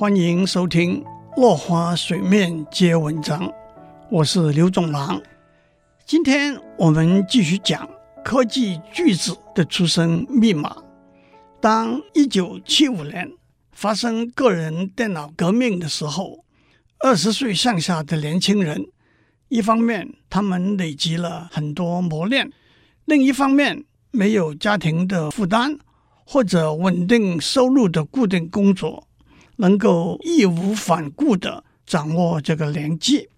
欢迎收听《落花水面皆文章》，我是刘总郎。今天我们继续讲科技巨子的出生密码。当一九七五年发生个人电脑革命的时候，二十岁上下的年轻人，一方面他们累积了很多磨练，另一方面没有家庭的负担或者稳定收入的固定工作。能够义无反顾地掌握这个良机，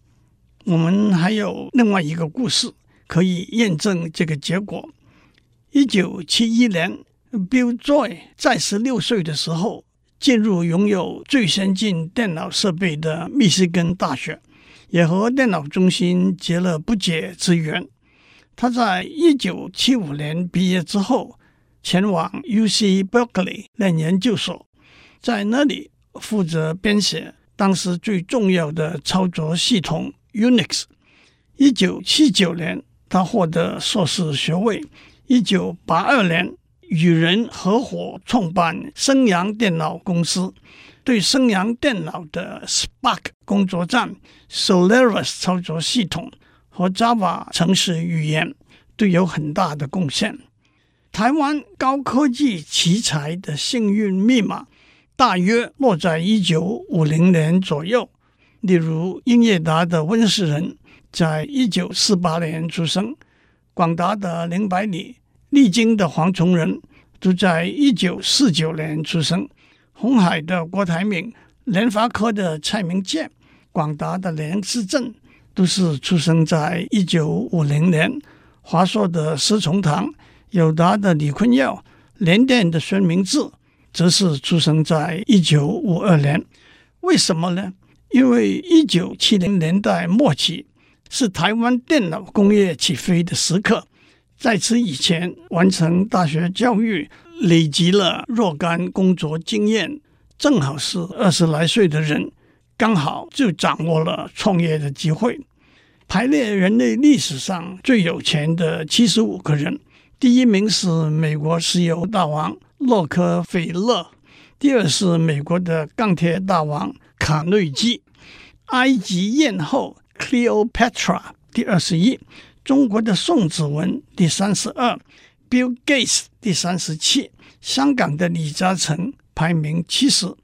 我们还有另外一个故事可以验证这个结果。一九七一年，Bill Joy 在十六岁的时候进入拥有最先进电脑设备的密西根大学，也和电脑中心结了不解之缘。他在一九七五年毕业之后，前往 UC Berkeley 念研究所，在那里。负责编写当时最重要的操作系统 Unix。一九七九年，他获得硕士学位。一九八二年，与人合伙创办升阳电脑公司，对升阳电脑的 SPARC 工作站、Solaris 操作系统和 Java 程式语言都有很大的贡献。台湾高科技奇才的幸运密码。大约落在一九五零年左右。例如，英业达的温世仁在一九四八年出生，广达的林百里、力晶的黄崇仁都在一九四九年出生。红海的郭台铭、联发科的蔡明健、广达的连诗正都是出生在一九五零年。华硕的施崇棠、友达的李坤耀、联电的孙明志。则是出生在一九五二年，为什么呢？因为一九七零年代末期是台湾电脑工业起飞的时刻，在此以前完成大学教育、累积了若干工作经验，正好是二十来岁的人，刚好就掌握了创业的机会。排列人类历史上最有钱的七十五个人，第一名是美国石油大王。洛克菲勒，第二是美国的钢铁大王卡内基，埃及艳后 Cleopatra 第二十一，中国的宋子文第三十二，Bill Gates 第三十七，香港的李嘉诚排名七十。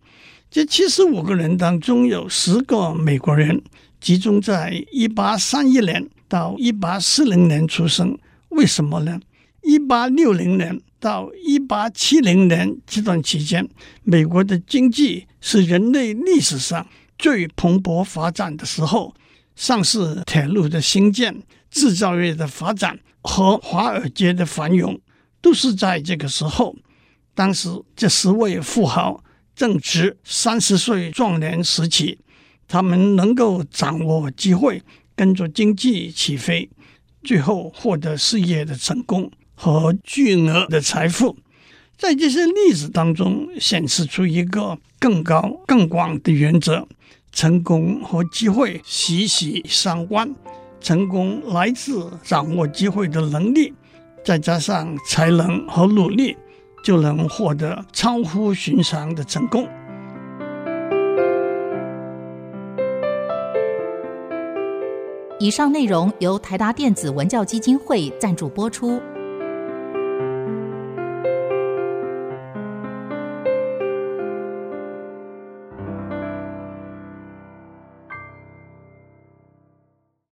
这七十五个人当中有十个美国人，集中在一八三一年到一八四零年出生。为什么呢？一八六零年。到一八七零年这段期间，美国的经济是人类历史上最蓬勃发展的时候，上市铁路的兴建、制造业的发展和华尔街的繁荣，都是在这个时候。当时这十位富豪正值三十岁壮年时期，他们能够掌握机会，跟着经济起飞，最后获得事业的成功。和巨额的财富，在这些例子当中显示出一个更高、更广的原则：成功和机会息息相关。成功来自掌握机会的能力，再加上才能和努力，就能获得超乎寻常的成功。以上内容由台达电子文教基金会赞助播出。